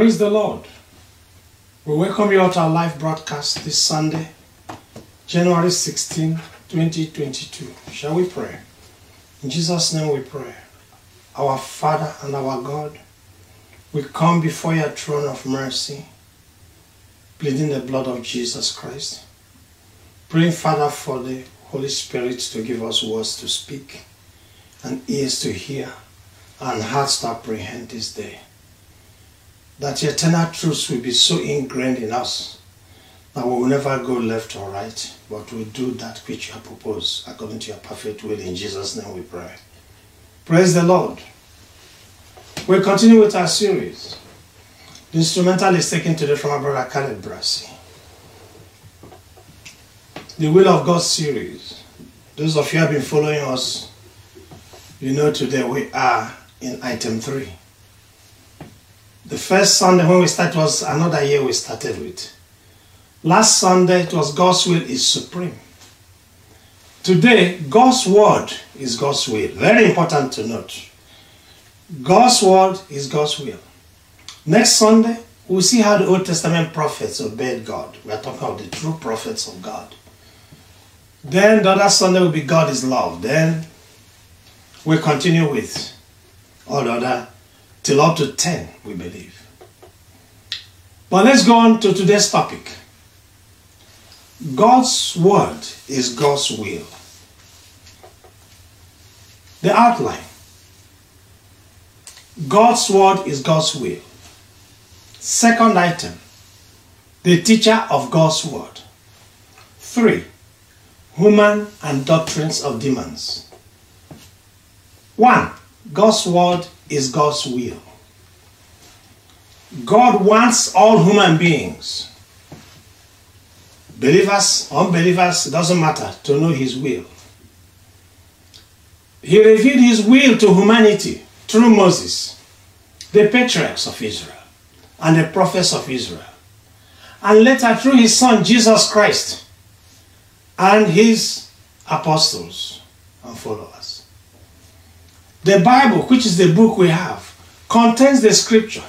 Praise the Lord. We welcome you all to our live broadcast this Sunday, January 16, 2022. Shall we pray? In Jesus' name we pray. Our Father and our God, we come before your throne of mercy, pleading the blood of Jesus Christ. Praying, Father, for the Holy Spirit to give us words to speak and ears to hear and hearts to apprehend this day. That your eternal truths will be so ingrained in us that we will never go left or right, but we do that which you have proposed according to your perfect will. In Jesus' name we pray. Praise the Lord. We'll continue with our series. The instrumental is taken today from our brother Caleb Brassi. The Will of God series. Those of you who have been following us, you know today we are in item three. The first Sunday when we started was another year we started with. Last Sunday it was God's will is supreme. Today, God's word is God's will. Very important to note. God's word is God's will. Next Sunday, we'll see how the Old Testament prophets obeyed God. We are talking about the true prophets of God. Then the other Sunday will be God is love. Then we'll continue with all the other till up to 10, we believe. But let's go on to today's topic. God's word is God's will. The outline. God's word is God's will. Second item. The teacher of God's word. Three. Human and doctrines of demons. One. God's word is God's will. God wants all human beings, believers, unbelievers, it doesn't matter, to know His will. He revealed His will to humanity through Moses, the patriarchs of Israel, and the prophets of Israel, and later through His Son Jesus Christ and His apostles and followers. The Bible, which is the book we have, contains the scripture.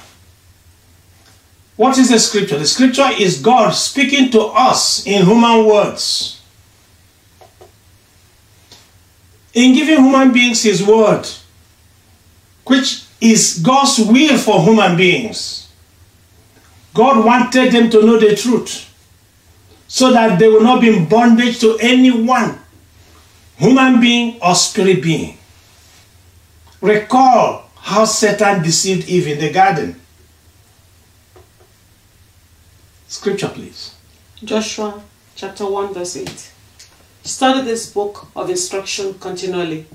What is the scripture? The scripture is God speaking to us in human words. In giving human beings His word, which is God's will for human beings, God wanted them to know the truth so that they will not be in bondage to anyone, human being or spirit being. Recall how Satan deceived Eve in the garden. Scripture, please. Joshua chapter 1, verse 8. Study this book of instruction continually.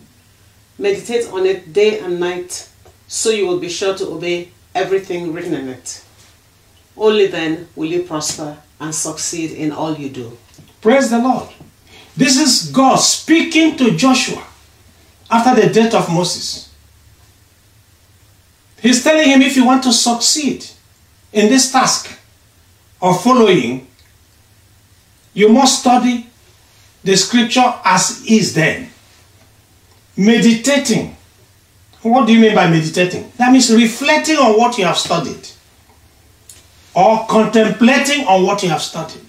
Meditate on it day and night, so you will be sure to obey everything written in it. Only then will you prosper and succeed in all you do. Praise the Lord. This is God speaking to Joshua after the death of Moses. He's telling him if you want to succeed in this task of following, you must study the scripture as is then. Meditating. What do you mean by meditating? That means reflecting on what you have studied or contemplating on what you have studied.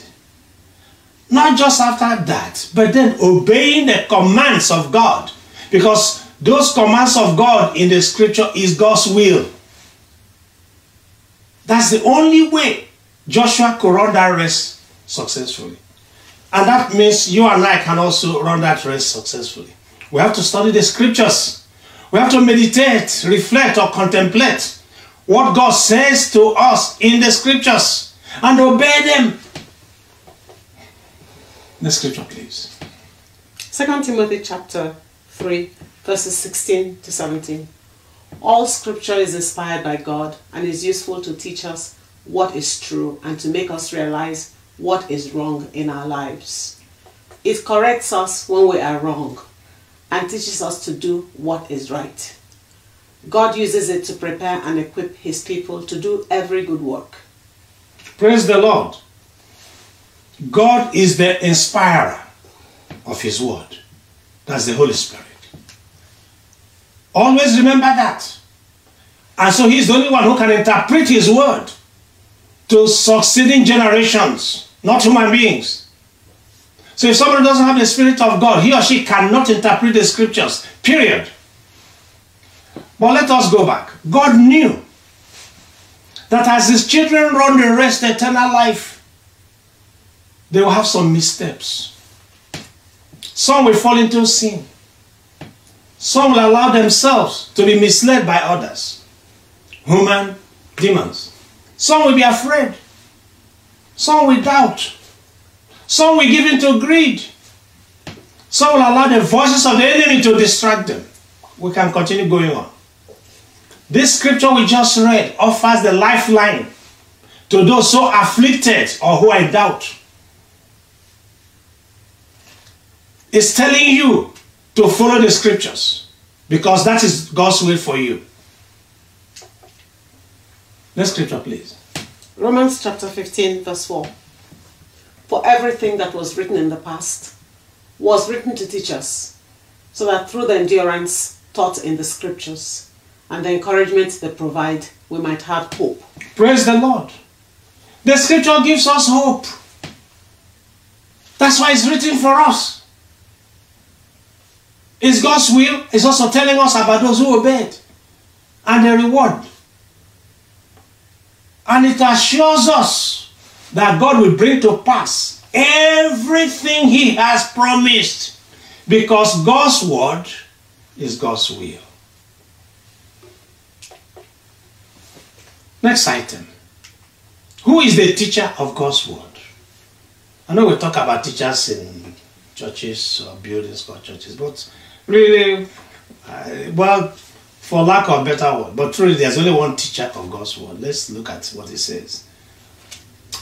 Not just after that, but then obeying the commands of God. Because those commands of God in the scripture is God's will. That's the only way Joshua could run that race successfully. And that means you and I can also run that race successfully. We have to study the scriptures. We have to meditate, reflect, or contemplate what God says to us in the scriptures and obey them. The scripture, please. 2 Timothy chapter 3, verses 16 to 17. All scripture is inspired by God and is useful to teach us what is true and to make us realize what is wrong in our lives. It corrects us when we are wrong and teaches us to do what is right. God uses it to prepare and equip his people to do every good work. Praise the Lord. God is the inspirer of his word. That's the Holy Spirit. Always remember that. And so he's the only one who can interpret his word to succeeding generations, not human beings. So if somebody doesn't have the Spirit of God, he or she cannot interpret the scriptures, period. But let us go back. God knew that as his children run the rest of eternal life, they will have some missteps. Some will fall into sin. Some will allow themselves to be misled by others. Human demons. Some will be afraid. Some will doubt. Some will give into greed. Some will allow the voices of the enemy to distract them. We can continue going on. This scripture we just read offers the lifeline to those so afflicted or who are in doubt. It's telling you to follow the scriptures because that is God's will for you. Next scripture, please. Romans chapter 15, verse 4. For everything that was written in the past was written to teach us, so that through the endurance taught in the scriptures and the encouragement they provide, we might have hope. Praise the Lord. The scripture gives us hope. That's why it's written for us. It's God's will. It's also telling us about those who obeyed and the reward. And it assures us that God will bring to pass everything He has promised because God's word is God's will. Next item. Who is the teacher of God's word? I know we talk about teachers in churches or buildings called churches, but really, uh, well, for lack of better word, but truly there's only one teacher of God's word. Let's look at what it says.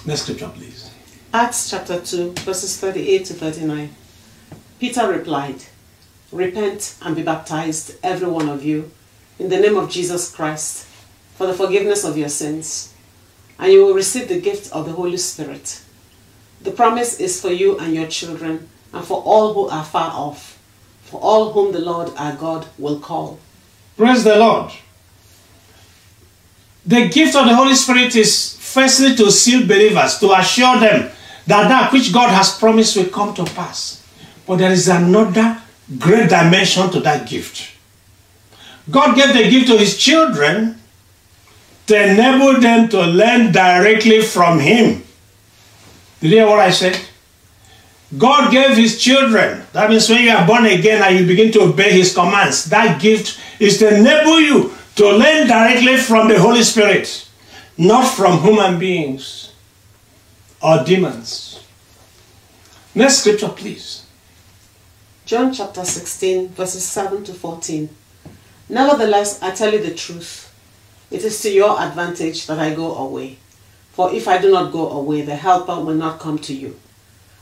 Next scripture, please. Acts chapter 2, verses 38 to 39. Peter replied, Repent and be baptized, every one of you, in the name of Jesus Christ, for the forgiveness of your sins, and you will receive the gift of the Holy Spirit. The promise is for you and your children, and for all who are far off, for all whom the Lord our God will call. Praise the Lord. The gift of the Holy Spirit is firstly to seal believers, to assure them that that which God has promised will come to pass. But there is another great dimension to that gift. God gave the gift to his children to enable them to learn directly from him. Did you hear what I said? God gave his children. That means when you are born again and you begin to obey his commands, that gift is to enable you to learn directly from the Holy Spirit, not from human beings or demons. Next scripture, please. John chapter 16, verses 7 to 14. Nevertheless, I tell you the truth. It is to your advantage that I go away. For if I do not go away, the Helper will not come to you.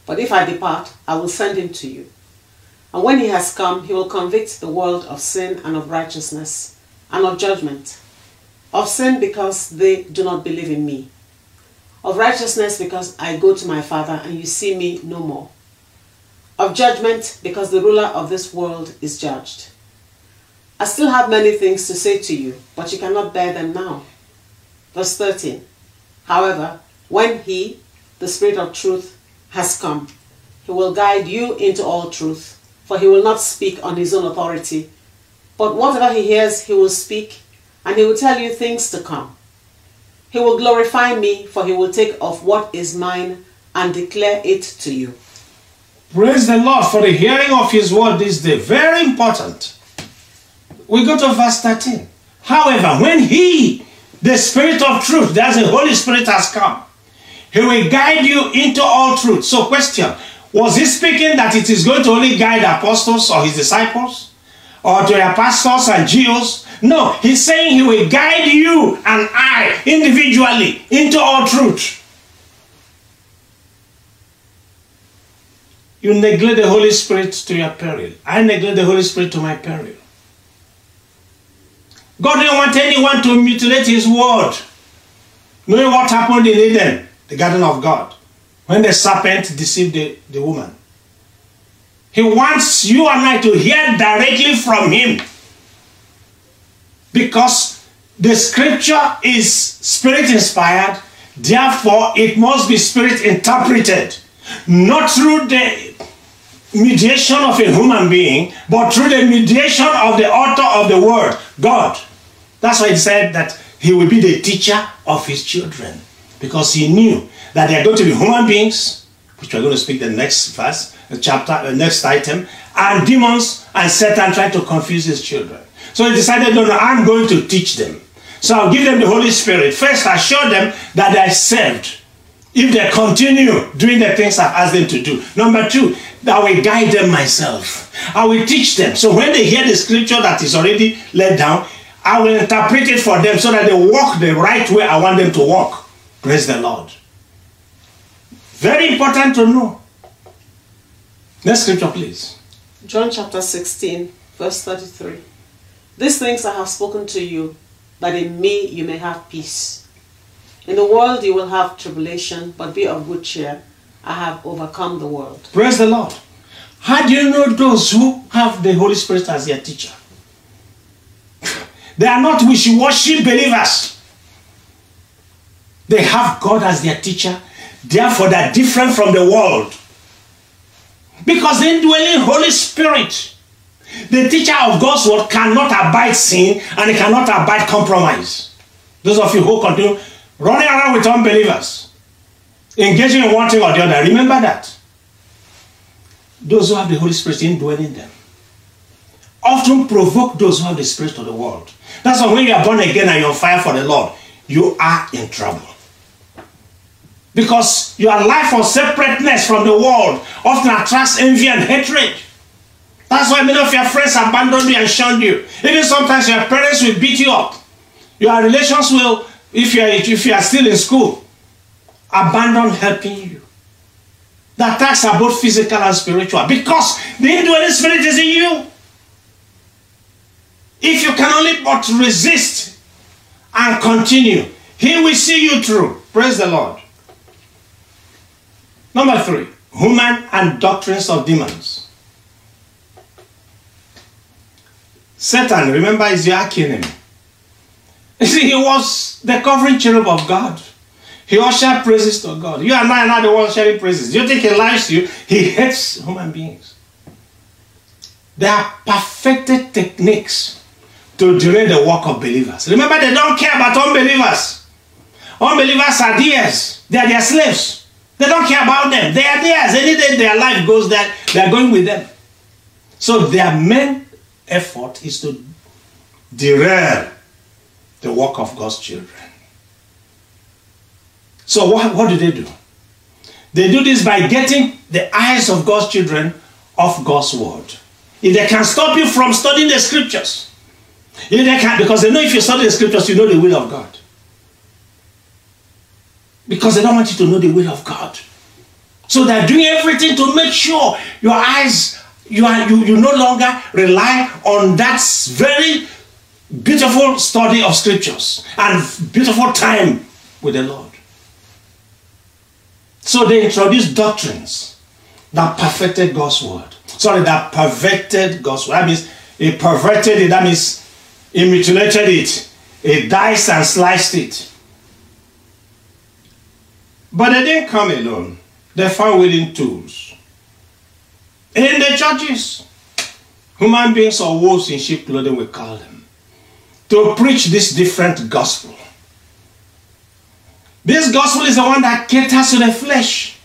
But if I depart, I will send him to you. And when he has come, he will convict the world of sin and of righteousness and of judgment. Of sin because they do not believe in me. Of righteousness because I go to my Father and you see me no more. Of judgment because the ruler of this world is judged. I still have many things to say to you, but you cannot bear them now. Verse 13. However, when he, the Spirit of truth, has come, he will guide you into all truth, for he will not speak on his own authority, but whatever he hears, he will speak, and he will tell you things to come. He will glorify me, for he will take of what is mine and declare it to you. Praise the Lord for the hearing of his word this day. Very important. We go to verse 13. However, when he, the Spirit of truth, that's the Holy Spirit has come, he will guide you into all truth. So, question Was he speaking that it is going to only guide apostles or his disciples? Or to their pastors and GOs? No, he's saying he will guide you and I individually into all truth. You neglect the Holy Spirit to your peril. I neglect the Holy Spirit to my peril. God didn't want anyone to mutilate his word. Knowing what happened in Eden, the garden of God, when the serpent deceived the, the woman. He wants you and I to hear directly from him. Because the scripture is spirit inspired, therefore it must be spirit interpreted, not through the mediation of a human being, but through the mediation of the author of the word, God. That's why he said that he will be the teacher of his children, because he knew that they are going to be human beings, which we're going to speak the next verse, the chapter, the next item, and demons and Satan trying to confuse his children. So he decided, no, no, I'm going to teach them. So I'll give them the Holy Spirit. First, I show them that they're saved if they continue doing the things I've asked them to do. Number two, I will guide them myself. I will teach them. So when they hear the scripture that is already laid down, I will interpret it for them so that they walk the right way I want them to walk. Praise the Lord. Very important to know. Next scripture, please. John chapter 16, verse 33. These things I have spoken to you, that in me you may have peace. In the world you will have tribulation, but be of good cheer. I have overcome the world. Praise the Lord. How do you know those who have the Holy Spirit as their teacher? They are not wishy washy believers. They have God as their teacher. Therefore, they are different from the world. Because the indwelling Holy Spirit, the teacher of God's word, cannot abide sin and it cannot abide compromise. Those of you who continue running around with unbelievers, engaging in one thing or the other, remember that. Those who have the Holy Spirit indwelling them often provoke those who have the spirit of the world. That's why when you are born again and you're on fire for the Lord, you are in trouble. Because your life of separateness from the world often attracts envy and hatred. That's why many of your friends abandoned you and shunned you. Even sometimes your parents will beat you up. Your relations will, if you are, if you are still in school, abandon helping you. The attacks are both physical and spiritual because the indwelling spirit is in you. If you can only but resist and continue, He will see you through. Praise the Lord. Number three, human and doctrines of demons. Satan, remember, is your enemy. You see, he was the covering cherub of God. He ushered praises to God. You and I are not the ones sharing praises. You think he lies to you? He hates human beings. There are perfected techniques to delay the work of believers. Remember, they don't care about unbelievers. Unbelievers are theirs. They are their slaves. They don't care about them. They are theirs. Any day their life goes that they are going with them. So their main effort is to derail the work of God's children. So what, what do they do? They do this by getting the eyes of God's children off God's word. If they can stop you from studying the scriptures, if they can, because they know if you study the scriptures, you know the will of God. Because they don't want you to know the will of God. So they're doing everything to make sure your eyes, you, are, you, you no longer rely on that very beautiful study of scriptures and beautiful time with the Lord. So they introduced doctrines that perfected God's word. Sorry, that perverted God's word. That means it perverted it. That means it mutilated it. It diced and sliced it. But they didn't come alone. They found willing tools. In the churches, human beings or wolves in sheep clothing, we call them, to preach this different gospel. This gospel is the one that caters to the flesh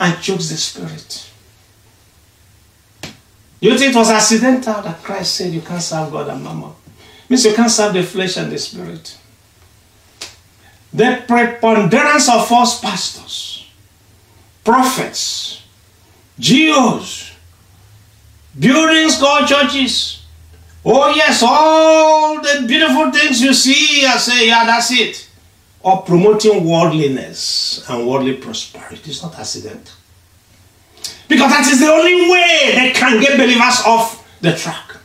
and chokes the spirit. You think it was accidental that Christ said you can't serve God and mammon? Means you can't serve the flesh and the spirit. The preponderance of false pastors, prophets, GOs, buildings called churches. Oh, yes, all the beautiful things you see, I say, yeah, that's it. Or promoting worldliness and worldly prosperity. It's not accident. Because that is the only way they can get believers off the track.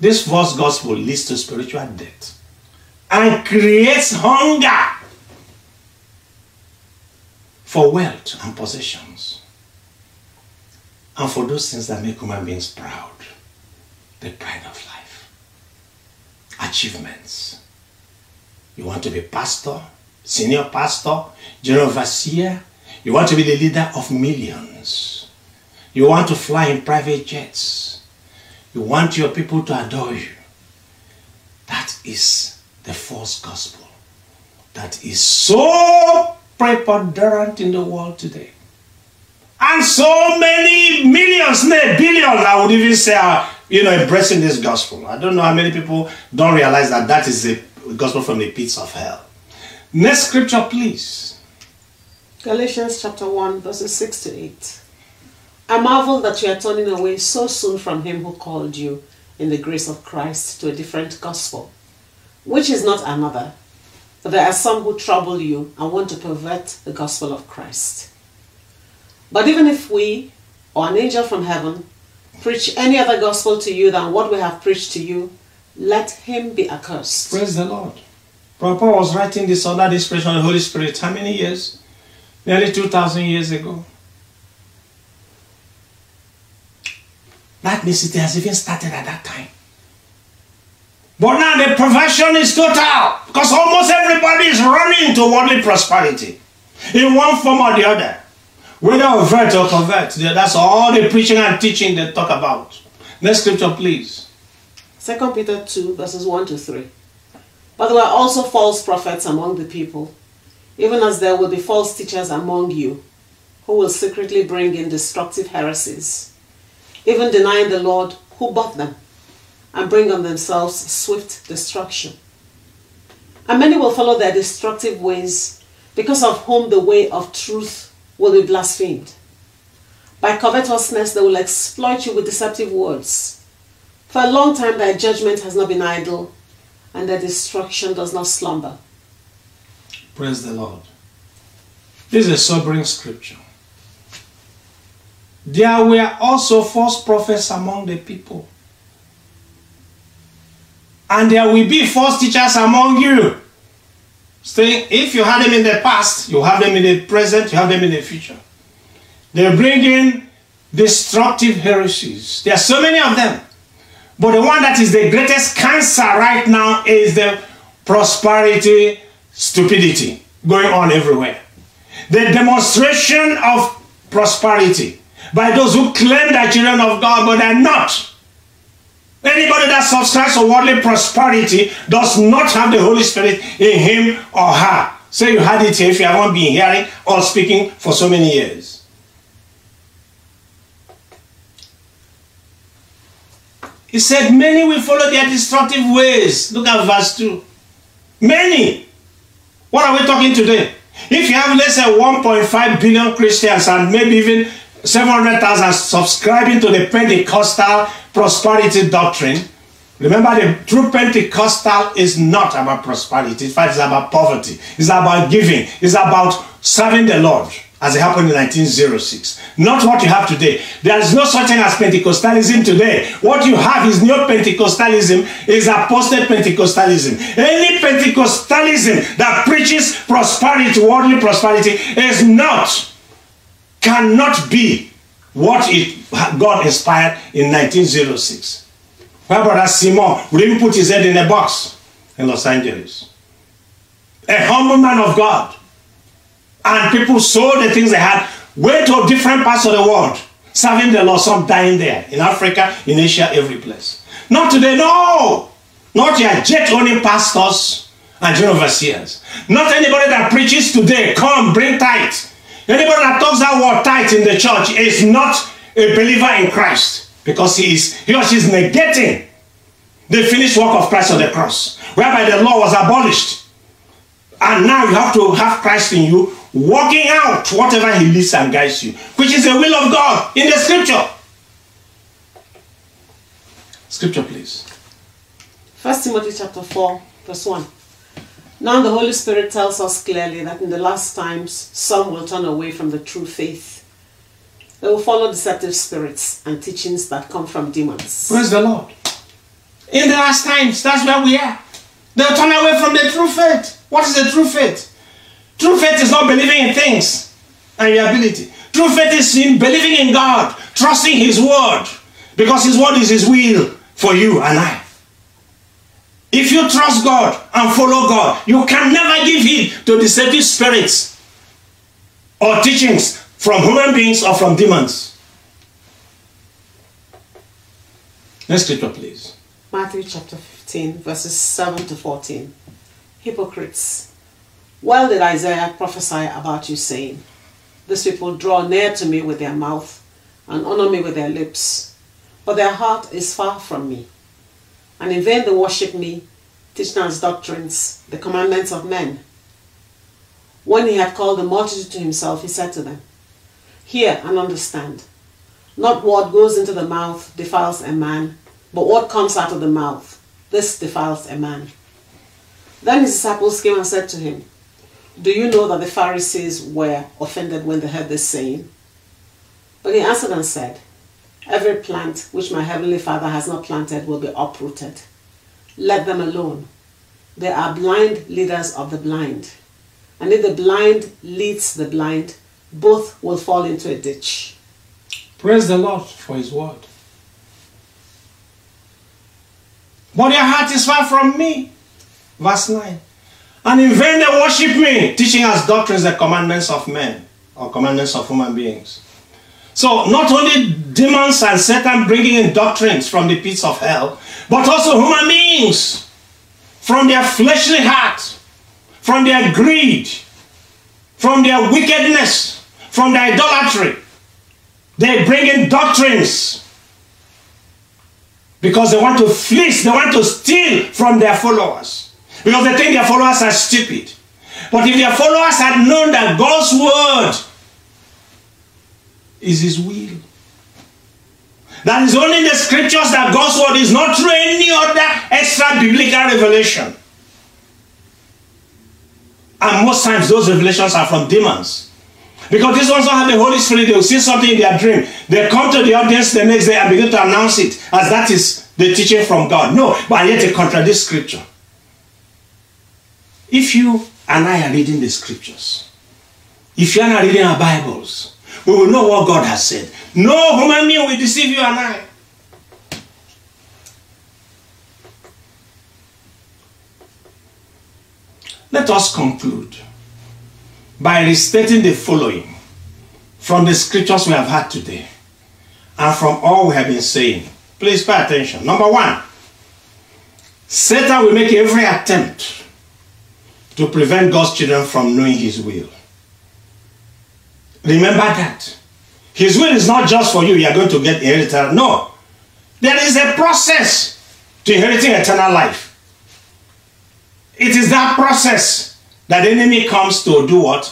This false gospel leads to spiritual death and creates hunger for wealth and possessions and for those things that make human beings proud the pride of life achievements. You want to be pastor, senior pastor, general overseer. You want to be the leader of millions. You want to fly in private jets. You want your people to adore you. That is the false gospel. That is so preponderant in the world today. And so many millions, no, billions, I would even say, are, you know, embracing this gospel. I don't know how many people don't realize that that is the gospel from the pits of hell. Next scripture, please. Galatians chapter 1, verses 6 to 8. I marvel that you are turning away so soon from him who called you in the grace of Christ to a different gospel, which is not another. There are some who trouble you and want to pervert the gospel of Christ. But even if we, or an angel from heaven, preach any other gospel to you than what we have preached to you, let him be accursed. Praise the Lord. Prabhupada was writing this under the inspiration of the Holy Spirit how many years? Nearly 2,000 years ago. That means it has even started at that time. But now the perversion is total because almost everybody is running to worldly prosperity in one form or the other. Whether overt or covert, that's all the preaching and teaching they talk about. Next scripture, please. 2 Peter 2, verses 1 to 3. But there were also false prophets among the people, even as there will be false teachers among you, who will secretly bring in destructive heresies, even denying the Lord who bought them, and bring on themselves swift destruction. And many will follow their destructive ways, because of whom the way of truth will be blasphemed. By covetousness, they will exploit you with deceptive words. For a long time, their judgment has not been idle, and their destruction does not slumber. Praise the Lord. This is a sobering scripture. There were also false prophets among the people. And there will be false teachers among you. Saying, if you had them in the past, you have them in the present, you have them in the future. They bring in destructive heresies. There are so many of them. But the one that is the greatest cancer right now is the prosperity stupidity going on everywhere. The demonstration of prosperity by those who claim they're children of God, but they're not. Anybody that subscribes to worldly prosperity does not have the Holy Spirit in him or her. So you had it here if you haven't been hearing or speaking for so many years. He said, Many will follow their destructive ways. Look at verse 2. Many. What are we talking today? If you have, let's say, 1.5 billion Christians and maybe even 700,000 subscribing to the Pentecostal prosperity doctrine, remember the true Pentecostal is not about prosperity. In fact, it's about poverty. It's about giving. It's about serving the Lord as it happened in 1906. Not what you have today. There is no such thing as Pentecostalism today. What you have is neo Pentecostalism, is apostate Pentecostalism. Any Pentecostalism that preaches prosperity, worldly prosperity, is not, cannot be what it, God inspired in 1906. My brother Seymour even put his head in a box in Los Angeles. A humble man of God and people sold the things they had, went to different parts of the world, serving the Lord, some dying there, in Africa, in Asia, every place. Not today, no! Not your jet owning pastors and overseers. Not anybody that preaches today, come, bring tithe. Anybody that talks that word tithe in the church is not a believer in Christ because he is he or she is negating the finished work of Christ on the cross, whereby the law was abolished. And now you have to have Christ in you, working out whatever he leads and guides you, which is the will of God in the scripture. Scripture, please. First Timothy chapter 4, verse 1. Now the Holy Spirit tells us clearly that in the last times some will turn away from the true faith. They will follow deceptive spirits and teachings that come from demons. Praise the Lord. In the last times, that's where we are. They'll turn away from the true faith. What is the true faith? True faith is not believing in things and your ability. True faith is in believing in God, trusting His word, because His word is His will for you and I. If you trust God and follow God, you can never give heed to deceptive spirits or teachings from human beings or from demons. Next scripture, please. Matthew chapter 15, verses 7 to 14. Hypocrites. Well did Isaiah prophesy about you, saying, These people draw near to me with their mouth and honor me with their lips, but their heart is far from me. And in vain they worship me, teaching as doctrines the commandments of men. When he had called the multitude to himself, he said to them, Hear and understand. Not what goes into the mouth defiles a man, but what comes out of the mouth, this defiles a man. Then his disciples came and said to him, Do you know that the Pharisees were offended when they heard this saying? But he answered and said, Every plant which my heavenly Father has not planted will be uprooted. Let them alone. They are blind leaders of the blind. And if the blind leads the blind, both will fall into a ditch. Praise the Lord for His word. But their heart is far from me. Verse 9. And in vain they worship me, teaching us doctrines the commandments of men or commandments of human beings. So not only demons and Satan bringing in doctrines from the pits of hell, but also human beings from their fleshly heart, from their greed, from their wickedness, from their idolatry. They bring in doctrines because they want to fleece, they want to steal from their followers because they think their followers are stupid. But if their followers had known that God's word is His will, that is only in the scriptures that God's word is not through any other extra biblical revelation. And most times those revelations are from demons. Because these ones don't have the Holy Spirit, they will see something in their dream. They come to the audience the next day and begin to announce it as that is the teaching from God. No, but yet it contradicts scripture. If you and I are reading the scriptures, if you are not reading our Bibles, we will know what God has said. No human being will deceive you and I. Let us conclude by restating the following from the scriptures we have had today and from all we have been saying. Please pay attention. Number one, Satan will make every attempt to prevent God's children from knowing his will. Remember that. His will is not just for you, you are going to get inheritance. No. There is a process to inheriting eternal life. It is that process that the enemy comes to do what?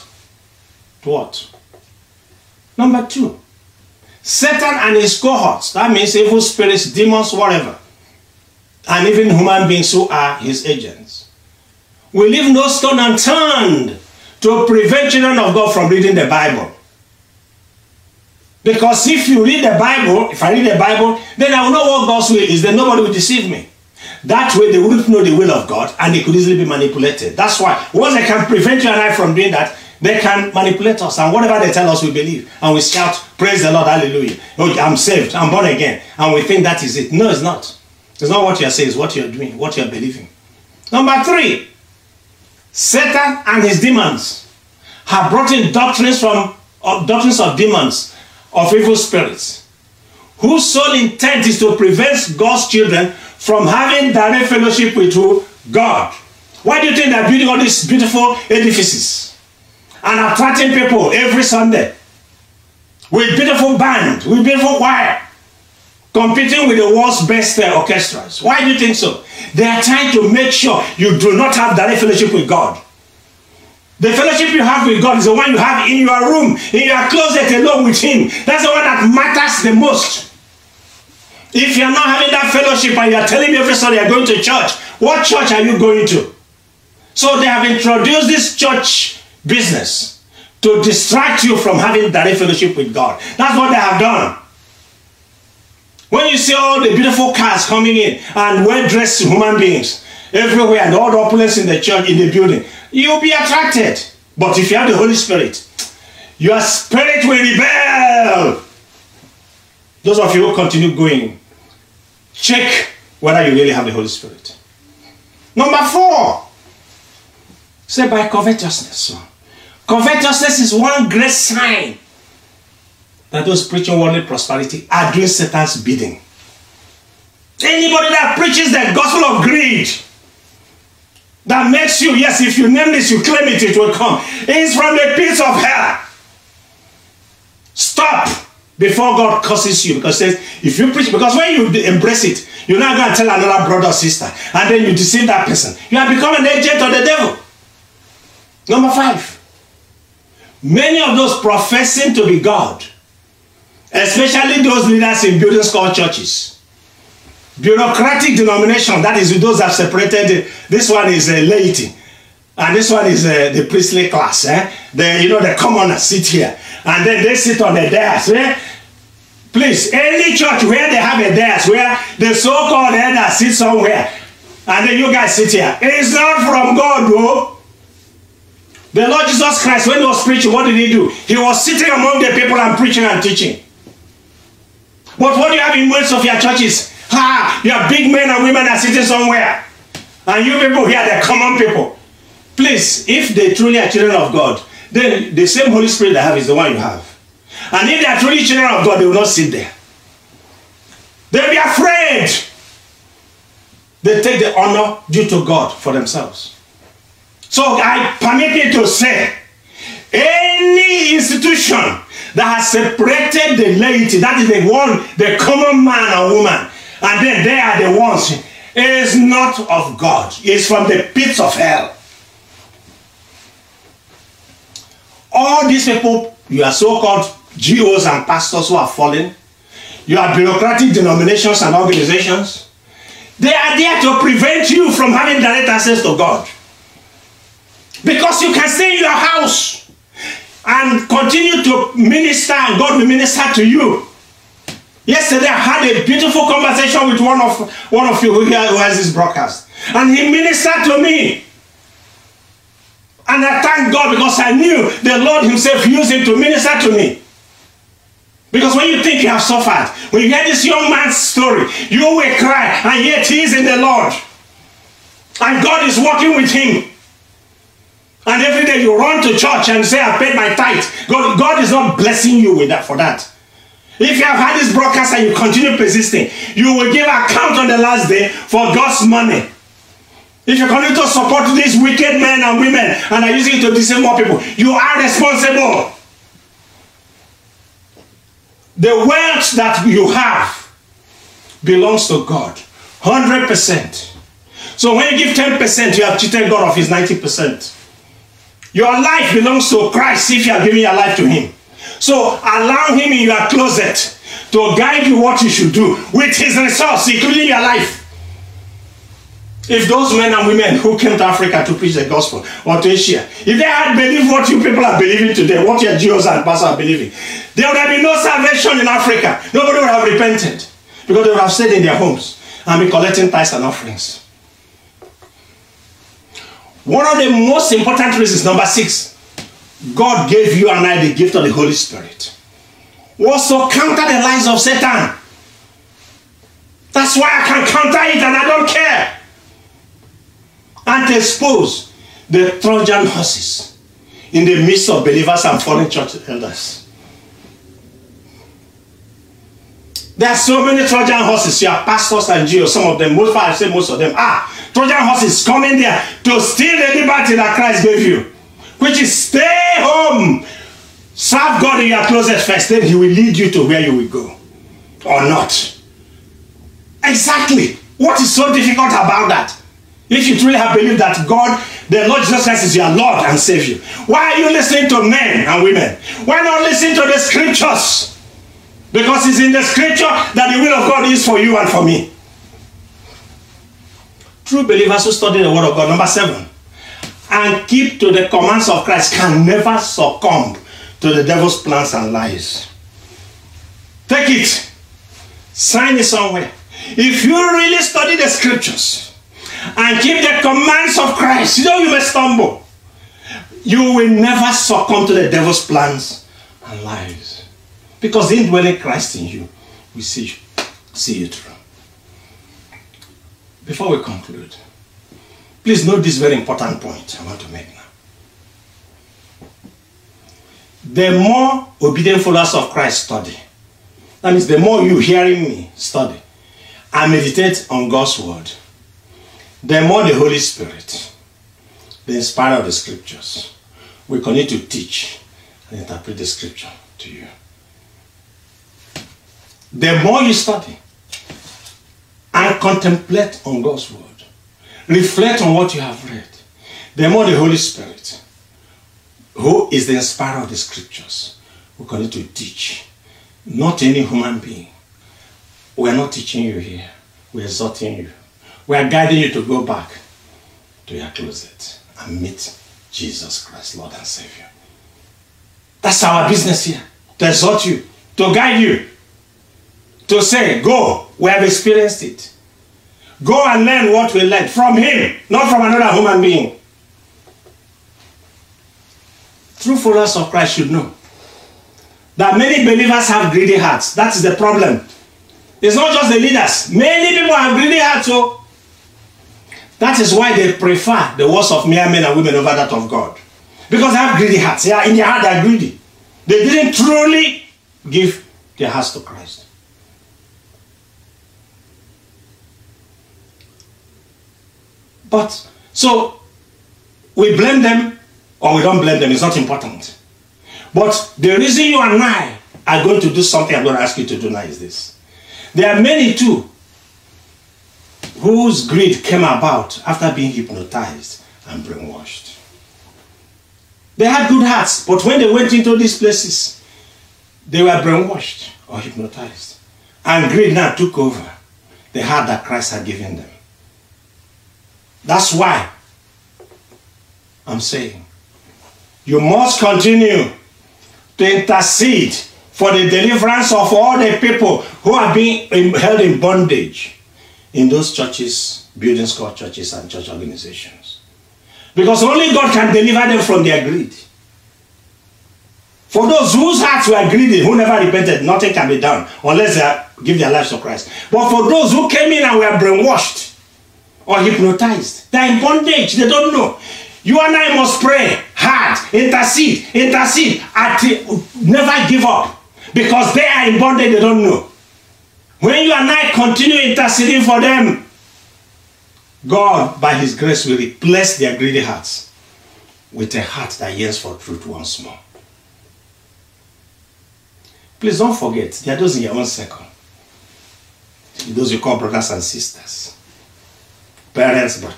To what? Number two, Satan and his cohorts, that means evil spirits, demons, whatever, and even human beings who are his agents, will leave no stone unturned to prevent children of God from reading the Bible. Because if you read the Bible, if I read the Bible, then I will know what God's will is, then nobody will deceive me. That way they wouldn't know the will of God and they could easily be manipulated. That's why once they can prevent you and I from doing that, they can manipulate us and whatever they tell us we believe and we shout, praise the Lord, hallelujah. Oh, I'm saved, I'm born again. And we think that is it. No, it's not. It's not what you're saying, it's what you're doing, what you're believing. Number three, Satan and his demons have brought in doctrines from doctrines of demons, of evil spirits, whose sole intent is to prevent God's children from having direct fellowship with? God. Why do you think they're building all these beautiful edifices and attracting people every Sunday with beautiful band, with beautiful choir, competing with the world's best uh, orchestras? Why do you think so? They are trying to make sure you do not have direct fellowship with God. The fellowship you have with God is the one you have in your room, in your closet alone with Him. That's the one that matters the most. If you're not having that fellowship and you're telling me every Sunday you're going to church, what church are you going to? So they have introduced this church business to distract you from having direct fellowship with God. That's what they have done. When you see all the beautiful cars coming in and well-dressed human beings everywhere and all the opulence in the church, in the building, you'll be attracted. But if you have the Holy Spirit, your spirit will rebel. Those of you who continue going, check whether you really have the Holy Spirit. Number four, say by covetousness. Covetousness is one great sign that those preaching worldly prosperity are doing Satan's bidding. Anybody that preaches the gospel of greed, that makes you, yes, if you name this, you claim it, it will come, It's from the pits of hell. Stop before God curses you. Because says if you preach because when you embrace it you're not going to tell another brother or sister and then you deceive that person. You have become an agent of the devil. Number five. Many of those professing to be God especially those leaders in building called churches bureaucratic denomination that is those that separated this one is a laity and this one is uh, the priestly class eh? the you know the commoners sit here and then they sit on the dais eh? please any church where they have a dais where the so-called elder sit somewhere and then you guys sit here it's not from god though the lord jesus christ when he was preaching what did he do he was sitting among the people and preaching and teaching but what do you have in most of your churches ha your big men and women are sitting somewhere and you people here the common people please if they truly are children of god then the same Holy Spirit they have is the one you have. And if they are truly children of God, they will not sit there. They'll be afraid. They take the honor due to God for themselves. So I permit me to say, any institution that has separated the laity, that is the one, the common man and woman, and then they are the ones, is not of God. It's from the pits of hell. all these people, you are so-called GOs and pastors who are fallen, you are bureaucratic denominations and organizations, they are there to prevent you from having direct access to God. Because you can stay in your house and continue to minister and God will minister to you. Yesterday I had a beautiful conversation with one of one of you who, has this broadcast. And he ministered to me. And I thank God because I knew the Lord Himself used him to minister to me. Because when you think you have suffered, when you hear this young man's story, you will cry, and yet he is in the Lord. And God is working with him. And every day you run to church and say, I paid my tithe. God, God is not blessing you with that for that. If you have had this broadcast and you continue persisting, you will give account on the last day for God's money. If you continue to support these wicked men and women and are using it to deceive more people, you are responsible. The wealth that you have belongs to God. 100%. So when you give 10%, you have cheated God of his 90%. Your life belongs to Christ if you are giving your life to him. So allow him in your closet to guide you what you should do with his resource, including your life. If those men and women who came to Africa to preach the gospel or to Asia, if they had believed what you people are believing today, what your GOs and pastors are believing, there would have been no salvation in Africa. Nobody would have repented because they would have stayed in their homes and be collecting tithes and offerings. One of the most important reasons, number six, God gave you and I the gift of the Holy Spirit, was to counter the lies of Satan. That's why I can counter it and I don't care and expose the Trojan horses in the midst of believers and foreign church elders. There are so many Trojan horses. Have pastors and GOs, some of them, most I say most of them are Trojan horses coming there to steal the liberty that Christ gave you, which is stay home, serve God in your closet first, then He will lead you to where you will go, or not. Exactly. What is so difficult about that? If you truly have believed that God, the Lord Jesus Christ is your Lord and Savior, why are you listening to men and women? Why not listen to the scriptures? Because it's in the scripture that the will of God is for you and for me. True believers who study the word of God, number seven, and keep to the commands of Christ can never succumb to the devil's plans and lies. Take it, sign it somewhere. If you really study the scriptures, and keep the commands of Christ, you know you may stumble. You will never succumb to the devil's plans and lies. Because the indwelling Christ in you we see see you through. Before we conclude, Please note this very important point I want to make now. The more obedient followers of Christ study, that means the more you hearing me study and meditate on God's word, the more the Holy Spirit, the inspirer of the scriptures, will continue to teach and interpret the scripture to you. The more you study and contemplate on God's word, reflect on what you have read, the more the Holy Spirit, who is the inspirer of the scriptures, will continue to teach. Not any human being. We are not teaching you here. We are exhorting you. We are guiding you to go back to your closet and meet Jesus Christ, Lord and Savior. That's our business here. To exhort you, to guide you, to say, go. We have experienced it. Go and learn what we learned from Him, not from another human being. True followers of Christ should know that many believers have greedy hearts. That is the problem. It's not just the leaders. Many people have greedy hearts. So that is why they prefer the words of mere men and women over that of God. Because they have greedy hearts. They are in their heart, they are greedy. They didn't truly give their hearts to Christ. But so we blame them or we don't blame them, it's not important. But the reason you and I are going to do something I'm going to ask you to do now is this. There are many too whose greed came about after being hypnotized and brainwashed. They had good hearts, but when they went into these places, they were brainwashed or hypnotized. And greed now took over the heart that Christ had given them. That's why I'm saying you must continue to intercede for the deliverance of all the people who are being held in bondage in those churches, buildings called churches and church organizations. Because only God can deliver them from their greed. For those whose hearts were greedy, who never repented, nothing can be done unless they give their lives to Christ. But for those who came in and were brainwashed or hypnotized, they're in bondage, they don't know. You and I must pray hard, intercede, intercede, and never give up. Because they are in bondage, they don't know. When you and I continue interceding for them, God, by His grace, will replace their greedy hearts with a heart that yearns for truth once more. Please don't forget, there are those in your own circle. Those you call brothers and sisters. Parents, but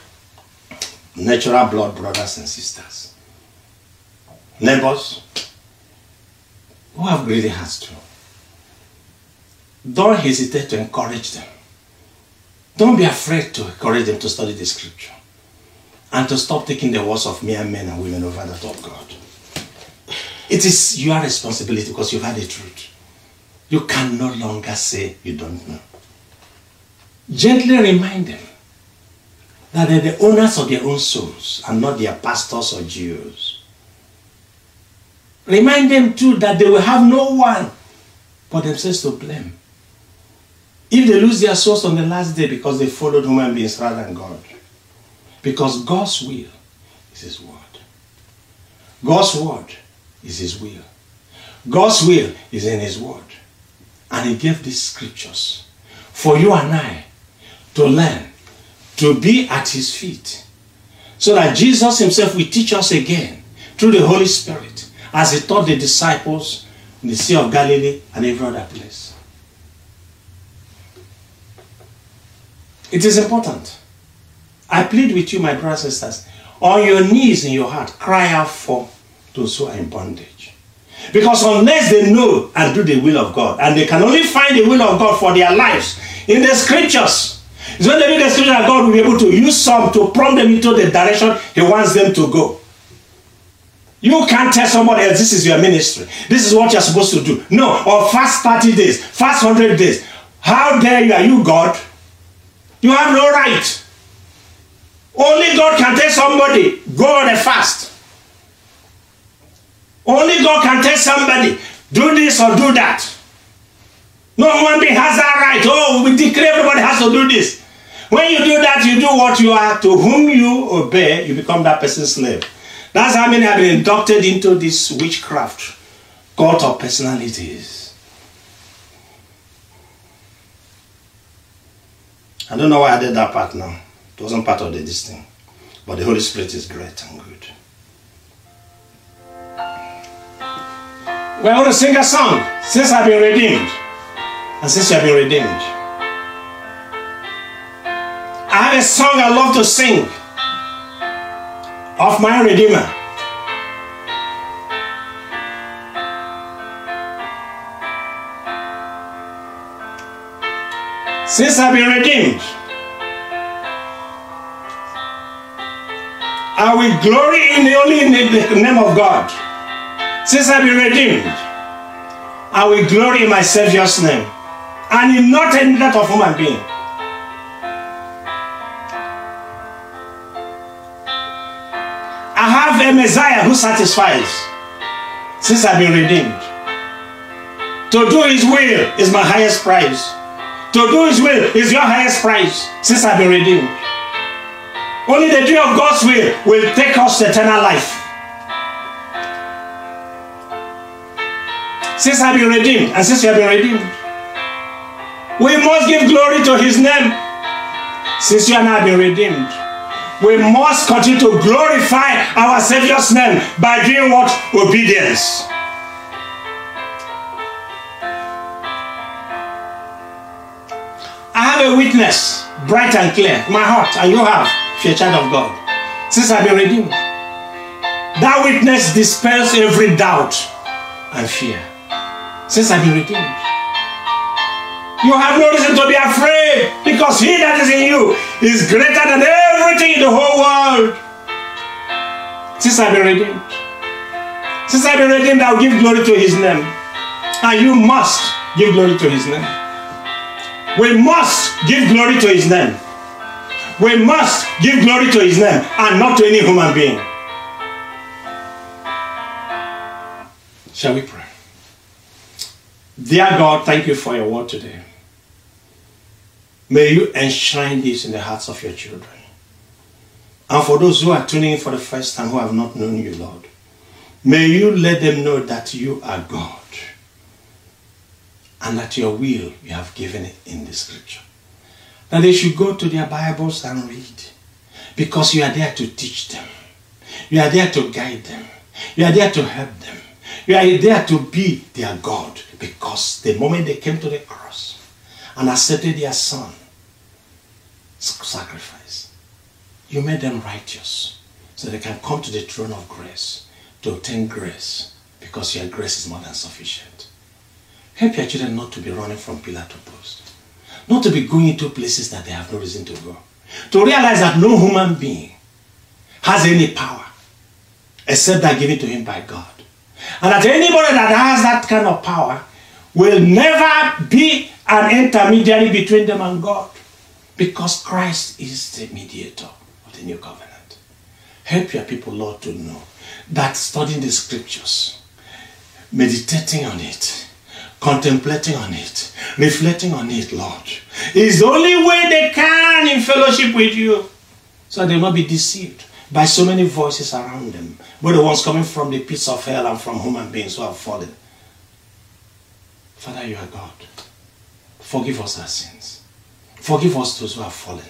natural blood brothers and sisters. Neighbors who have greedy hearts too. Don't hesitate to encourage them. Don't be afraid to encourage them to study the scripture and to stop taking the words of mere men and women over that of God. It is your responsibility because you've had the truth. You can no longer say you don't know. Gently remind them that they're the owners of their own souls and not their pastors or GOs. Remind them too that they will have no one but themselves to blame. If they lose their souls on the last day because they followed human beings rather than God. Because God's will is His word. God's word is His will. God's will is in His word. And He gave these scriptures for you and I to learn, to be at His feet. So that Jesus Himself will teach us again through the Holy Spirit as He taught the disciples in the Sea of Galilee and every other place. It is important. I plead with you, my brothers and sisters, on your knees in your heart, cry out for those who are in bondage. Because unless they know and do the will of God, and they can only find the will of God for their lives in the scriptures, it's when they read the scripture that God will be able to use some to prompt them into the direction He wants them to go. You can't tell somebody else this is your ministry. This is what you're supposed to do. No, or fast 30 days, fast 100 days. How dare you? Are you God? You have no right. Only God can tell somebody, go on a fast. Only God can tell somebody, do this or do that. No being has that right. Oh, we declare everybody has to do this. When you do that, you do what you are to whom you obey, you become that person's slave. That's how many have been inducted into this witchcraft cult of personalities. I don't know why I did that part now. It wasn't part of the, this thing. But the Holy Spirit is great and good. We're going to sing a song. Since I've been redeemed. And since you have been redeemed. I have a song I love to sing of my Redeemer. Since I've been redeemed, I will glory in the only in the name of God. Since I've been redeemed, I will glory in my Savior's name and in not in that of human being. A Messiah who satisfies since I've been redeemed. To do his will is my highest prize. To do his will is your highest prize since I've been redeemed. Only the doing of God's will will take us to eternal life. Since I've been redeemed, and since you have been redeemed, we must give glory to his name. Since you and I have been redeemed, we must continue to glorify our Savior's name by doing what? Obedience. I have a witness, bright and clear, my heart, and you have, if you're a child of God. Since I've been redeemed, that witness dispels every doubt and fear. Since I've been redeemed, you have no reason to be afraid because he that is in you is greater than everything in the whole world. Since I've been redeemed, since I've been redeemed, I'll give glory to his name. And you must give glory to his name. We must give glory to his name. We must give glory to his name and not to any human being. Shall we pray? Dear God, thank you for your word today. May you enshrine this in the hearts of your children. And for those who are tuning in for the first time who have not known you, Lord, may you let them know that you are God and that your will you have given it in the scripture. That they should go to their Bibles and read because you are there to teach them. You are there to guide them. You are there to help them. You are there to be their God because the moment they came to the cross and accepted their son sacrifice, you made them righteous so they can come to the throne of grace to obtain grace because your grace is more than sufficient. Help your children not to be running from pillar to post, not to be going into places that they have no reason to go, to realize that no human being has any power except that given to him by God. And that anybody that has that kind of power will never be an intermediary between them and God because Christ is the mediator the new covenant. Help your people, Lord, to know that studying the scriptures, meditating on it, contemplating on it, reflecting on it, Lord, is the only way they can in fellowship with you. So they will not be deceived by so many voices around them, but the ones coming from the pits of hell and from human beings who have fallen. Father, you are God. Forgive us our sins. Forgive us those who have fallen.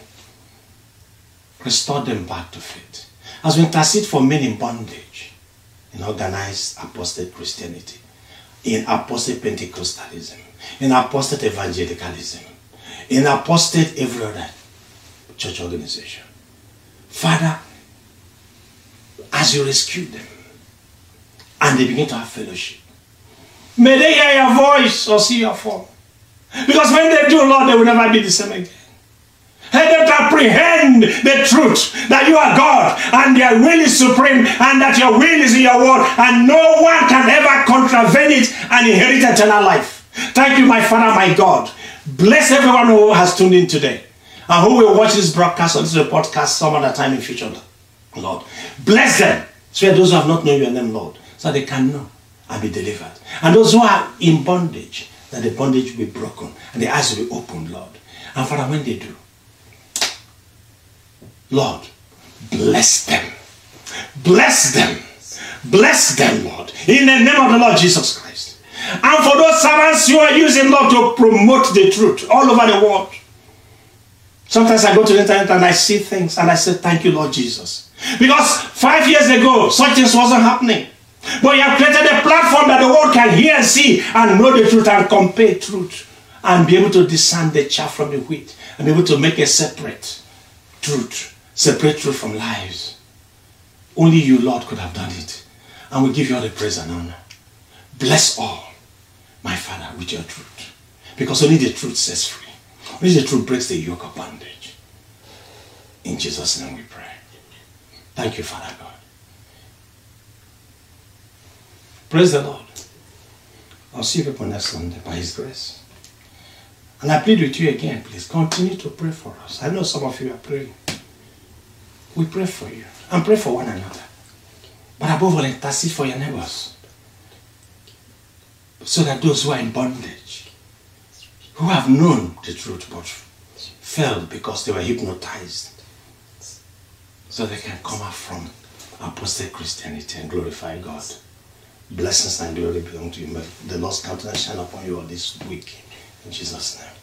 Restore them back to faith. As we intercede for men in bondage, in organized apostate Christianity, in apostate Pentecostalism, in apostate evangelicalism, in apostate every other church organization. Father, as you rescue them and they begin to have fellowship, may they hear your voice or see your form. Because when they do, Lord, they will never be the same again. To apprehend the truth that you are God and your will is supreme and that your will is in your word and no one can ever contravene it and inherit eternal life. Thank you, my Father, my God. Bless everyone who has tuned in today and who will watch this broadcast or this podcast some other time in future, Lord. Bless them. Spare those who have not known your name, Lord, so they can know and be delivered. And those who are in bondage, that the bondage will be broken and the eyes will be opened, Lord. And Father, when they do, Lord, bless them. Bless them. Bless them, Lord, in the name of the Lord Jesus Christ. And for those servants you are using, Lord, to promote the truth all over the world. Sometimes I go to the internet and I see things and I say, Thank you, Lord Jesus. Because five years ago, such things wasn't happening. But you have created a platform that the world can hear and see and know the truth and compare truth and be able to discern the chaff from the wheat and be able to make a separate truth, separate truth from lies. Only you, Lord, could have done it. And we give you all the praise and honor. Bless all, my Father, with your truth. Because only the truth sets free. Only the truth breaks the yoke of bondage. In Jesus' name we pray. Thank you, Father God. Praise the Lord. I'll see you people next Sunday by His grace. And I plead with you again, please continue to pray for us. I know some of you are praying. We pray for you and pray for one another. But above all, intercede for your neighbors. So that those who are in bondage, who have known the truth but fell because they were hypnotized, so they can come out from apostate Christianity and glorify God. Blessings and glory belong to you. May the Lord's countenance shine upon you all this week. In Jesus' name.